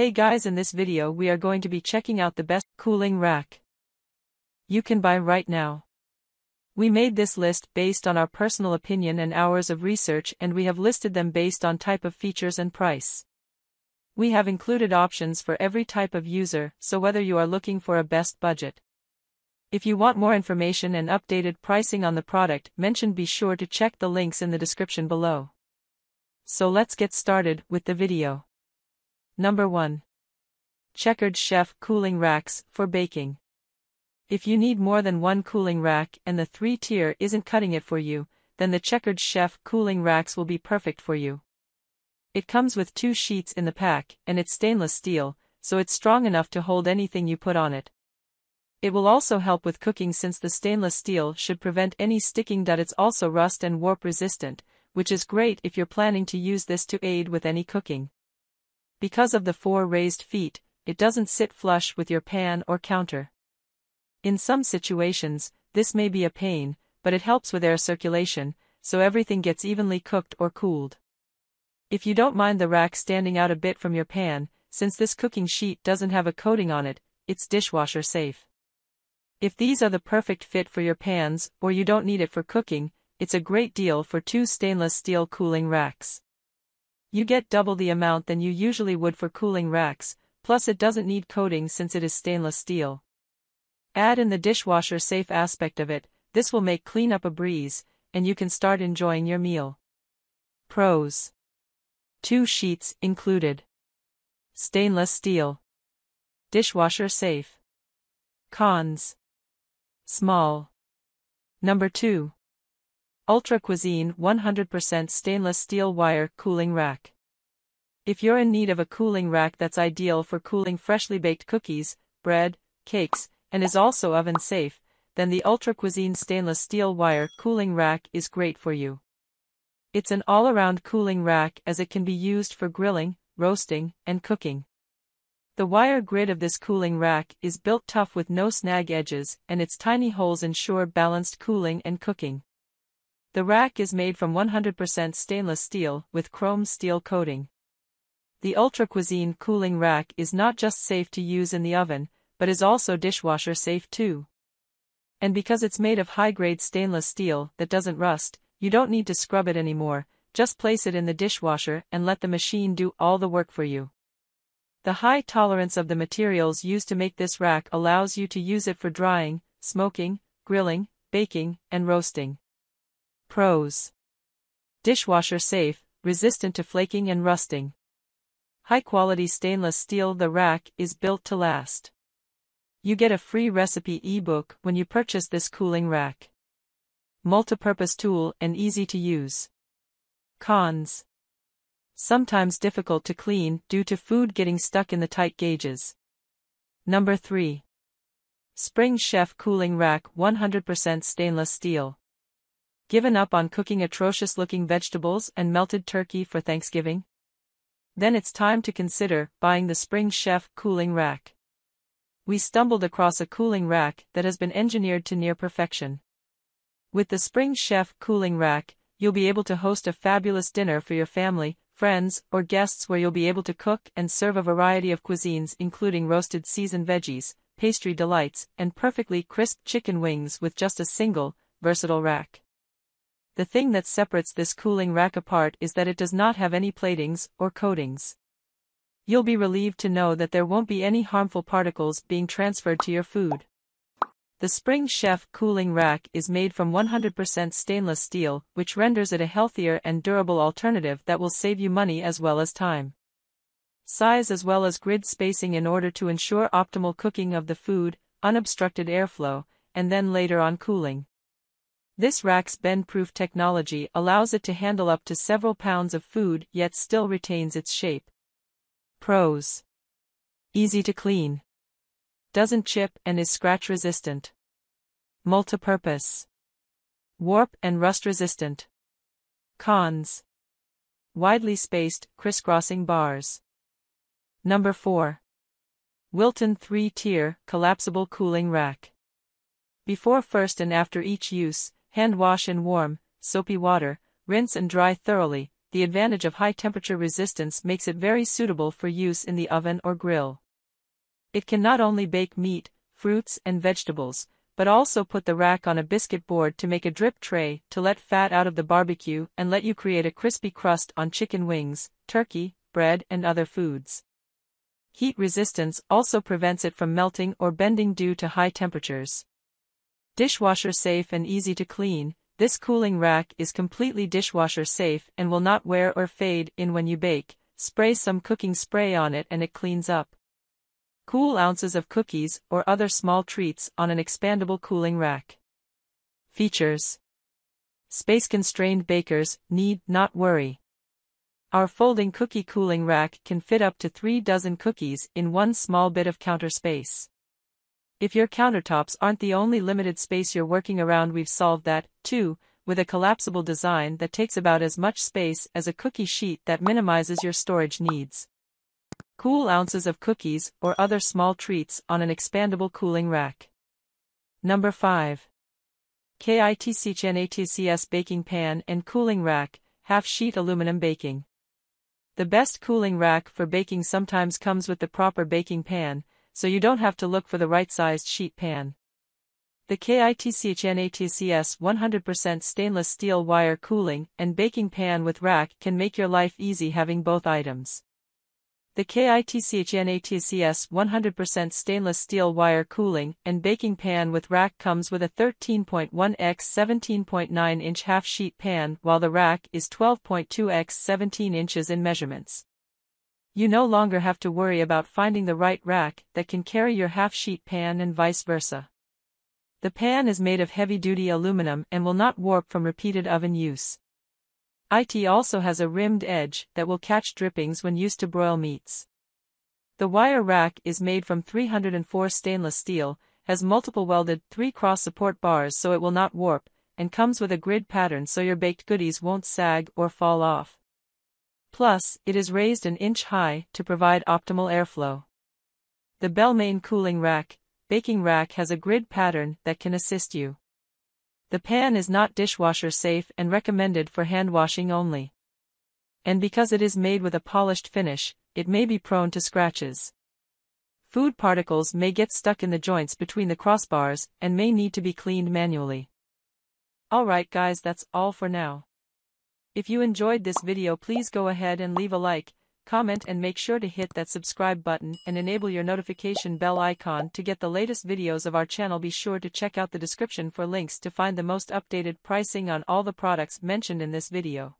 Hey guys in this video we are going to be checking out the best cooling rack you can buy right now. We made this list based on our personal opinion and hours of research and we have listed them based on type of features and price. We have included options for every type of user, so whether you are looking for a best budget. If you want more information and updated pricing on the product mentioned be sure to check the links in the description below. So let's get started with the video. Number 1. Checkered Chef Cooling Racks for Baking. If you need more than one cooling rack and the 3-tier isn't cutting it for you, then the Checkered Chef cooling racks will be perfect for you. It comes with two sheets in the pack, and it's stainless steel, so it's strong enough to hold anything you put on it. It will also help with cooking since the stainless steel should prevent any sticking. that It's also rust and warp resistant, which is great if you're planning to use this to aid with any cooking. Because of the four raised feet, it doesn't sit flush with your pan or counter. In some situations, this may be a pain, but it helps with air circulation, so everything gets evenly cooked or cooled. If you don't mind the rack standing out a bit from your pan, since this cooking sheet doesn't have a coating on it, it's dishwasher safe. If these are the perfect fit for your pans, or you don't need it for cooking, it's a great deal for two stainless steel cooling racks. You get double the amount than you usually would for cooling racks, plus it doesn't need coating since it is stainless steel. Add in the dishwasher safe aspect of it, this will make cleanup a breeze, and you can start enjoying your meal. Pros. Two sheets included. Stainless steel. Dishwasher safe. Cons. Small. Number 2. Ultra Cuisine 100% stainless steel wire cooling rack. If you're in need of a cooling rack that's ideal for cooling freshly baked cookies, bread, cakes, and is also oven safe, then the Ultra Cuisine stainless steel wire cooling rack is great for you. It's an all-around cooling rack as it can be used for grilling, roasting, and cooking. The wire grid of this cooling rack is built tough with no snag edges and its tiny holes ensure balanced cooling and cooking. The rack is made from 100% stainless steel with chrome steel coating. The Ultra Cuisine cooling rack is not just safe to use in the oven, but is also dishwasher safe too. And because it's made of high-grade stainless steel that doesn't rust, you don't need to scrub it anymore, just place it in the dishwasher and let the machine do all the work for you. The high tolerance of the materials used to make this rack allows you to use it for drying, smoking, grilling, baking, and roasting. Pros. Dishwasher safe, resistant to flaking and rusting. High-quality stainless steel The rack is built to last. You get a free recipe ebook when you purchase this cooling rack. Multipurpose tool and easy to use. Cons. Sometimes difficult to clean due to food getting stuck in the tight gauges. Number 3. Spring Chef Cooling Rack 100% Stainless Steel. Given up on cooking atrocious looking vegetables and melted turkey for Thanksgiving? Then it's time to consider buying the Spring Chef cooling rack. We stumbled across a cooling rack that has been engineered to near perfection. With the Spring Chef cooling rack, you'll be able to host a fabulous dinner for your family, friends, or guests where you'll be able to cook and serve a variety of cuisines including roasted seasoned veggies, pastry delights, and perfectly crisp chicken wings with just a single, versatile rack. The thing that separates this cooling rack apart is that it does not have any platings or coatings. You'll be relieved to know that there won't be any harmful particles being transferred to your food. The Spring Chef cooling rack is made from 100% stainless steel, which renders it a healthier and durable alternative that will save you money as well as time. Size as well as grid spacing in order to ensure optimal cooking of the food, unobstructed airflow, and then later on cooling. This rack's bend-proof technology allows it to handle up to several pounds of food yet still retains its shape. Pros. Easy to clean. Doesn't chip and is scratch resistant. Multipurpose. Warp and rust resistant. Cons. Widely spaced, crisscrossing bars. Number 4. Wilton 3-tier, collapsible cooling rack. Before first and after each use, Hand wash in warm, soapy water, rinse and dry thoroughly, the advantage of high temperature resistance makes it very suitable for use in the oven or grill. It can not only bake meat, fruits and vegetables, but also put the rack on a biscuit board to make a drip tray to let fat out of the barbecue and let you create a crispy crust on chicken wings, turkey, bread and other foods. Heat resistance also prevents it from melting or bending due to high temperatures. Dishwasher safe and easy to clean, this cooling rack is completely dishwasher safe and will not wear or fade in when you bake. Spray some cooking spray on it and it cleans up. Cool ounces of cookies or other small treats on an expandable cooling rack. Features Space-constrained bakers need not worry. Our folding cookie cooling rack can fit up to three dozen cookies in one small bit of counter space. If your countertops aren't the only limited space you're working around we've solved that, too, with a collapsible design that takes about as much space as a cookie sheet that minimizes your storage needs. Cool ounces of cookies or other small treats on an expandable cooling rack. Number 5. KITCHNATCS Baking Pan and Cooling Rack, Half Sheet Aluminum Baking. The best cooling rack for baking sometimes comes with the proper baking pan, so you don't have to look for the right-sized sheet pan. The KITCHNATCS 100% stainless steel wire cooling and baking pan with rack can make your life easy having both items. The KITCHNATCS 100% stainless steel wire cooling and baking pan with rack comes with a 13.1 x 17.9 inch half sheet pan while the rack is 12.2 x 17 inches in measurements. You no longer have to worry about finding the right rack that can carry your half sheet pan and vice versa. The pan is made of heavy-duty aluminum and will not warp from repeated oven use. IT also has a rimmed edge that will catch drippings when used to broil meats. The wire rack is made from 304 stainless steel, has multiple welded 3-cross support bars so it will not warp, and comes with a grid pattern so your baked goodies won't sag or fall off. Plus, it is raised an inch high to provide optimal airflow. The Belmain cooling rack, baking rack has a grid pattern that can assist you. The pan is not dishwasher safe and recommended for hand washing only. And because it is made with a polished finish, it may be prone to scratches. Food particles may get stuck in the joints between the crossbars and may need to be cleaned manually. Alright guys that's all for now. If you enjoyed this video please go ahead and leave a like, comment and make sure to hit that subscribe button and enable your notification bell icon to get the latest videos of our channel be sure to check out the description for links to find the most updated pricing on all the products mentioned in this video.